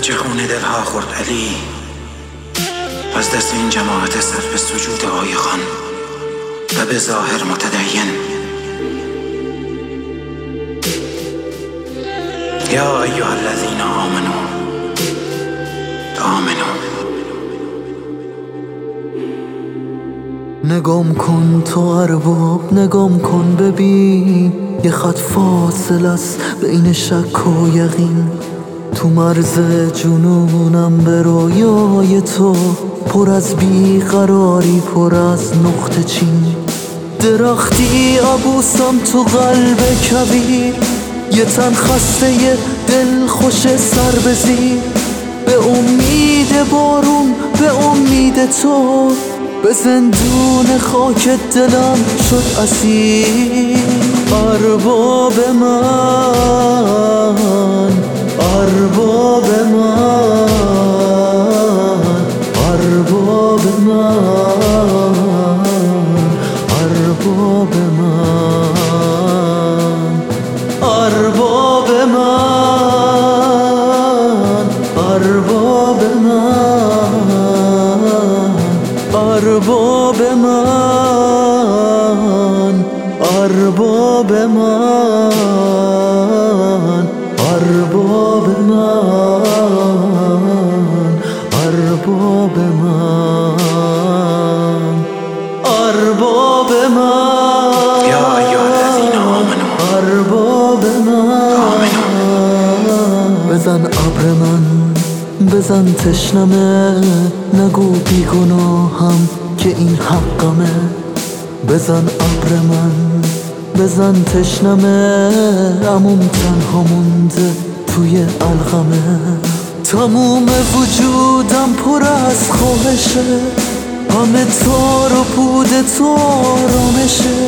چه خونه دلها خورد علی؟ از دست این جماعت سر به سجود آیخان و به ظاهر متدین. یا ایها الذین آمنو آمنو نگام کن تو ارباب نگام کن ببین یه خط فاصل است بین شک و یقین. تو مرز جنونم به رویای تو پر از بیقراری پر از نقطه چین. درختی عبوسم تو قلب کبیر یه تن خسته یه دل خوش سر بزیر به امید بارون به امید تو به زندون خاک دلم شد اسیر. ارباب من Arbab eman Arbab eman Arbab eman Arbab eman Arbab eman Ya eyyühellezine amenu Arbab eman Amenu Vezan abremen بزن تشنمه نگو بیگناهم که این حقمه. بزن ابر من بزن تشنمه اموم تنها مونده توی الغمه. تموم وجودم پر از خواهشه همه تار و پود تو آرامشه.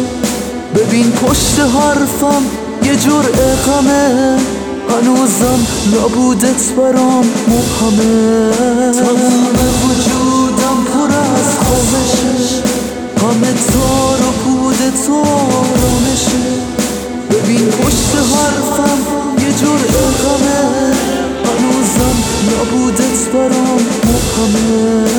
ببین پشت حرفم یه جور غمه. هنوزم نبودت برام مبهمه تموم وجودم پر از خواهشه همه تار و پود تو آرامشه. ببین پشت حرفم یه جور غمه هنوزم نبودت برام مبهمه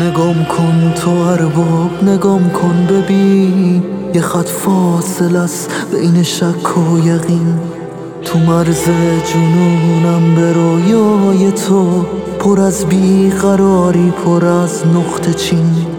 نگام کن تو ارباب نگام کن ببین. یه خط فاصل است بین شک و یقین. تو مرز جنونم به رویای تو پر از بیقراری پر از نقطه چین.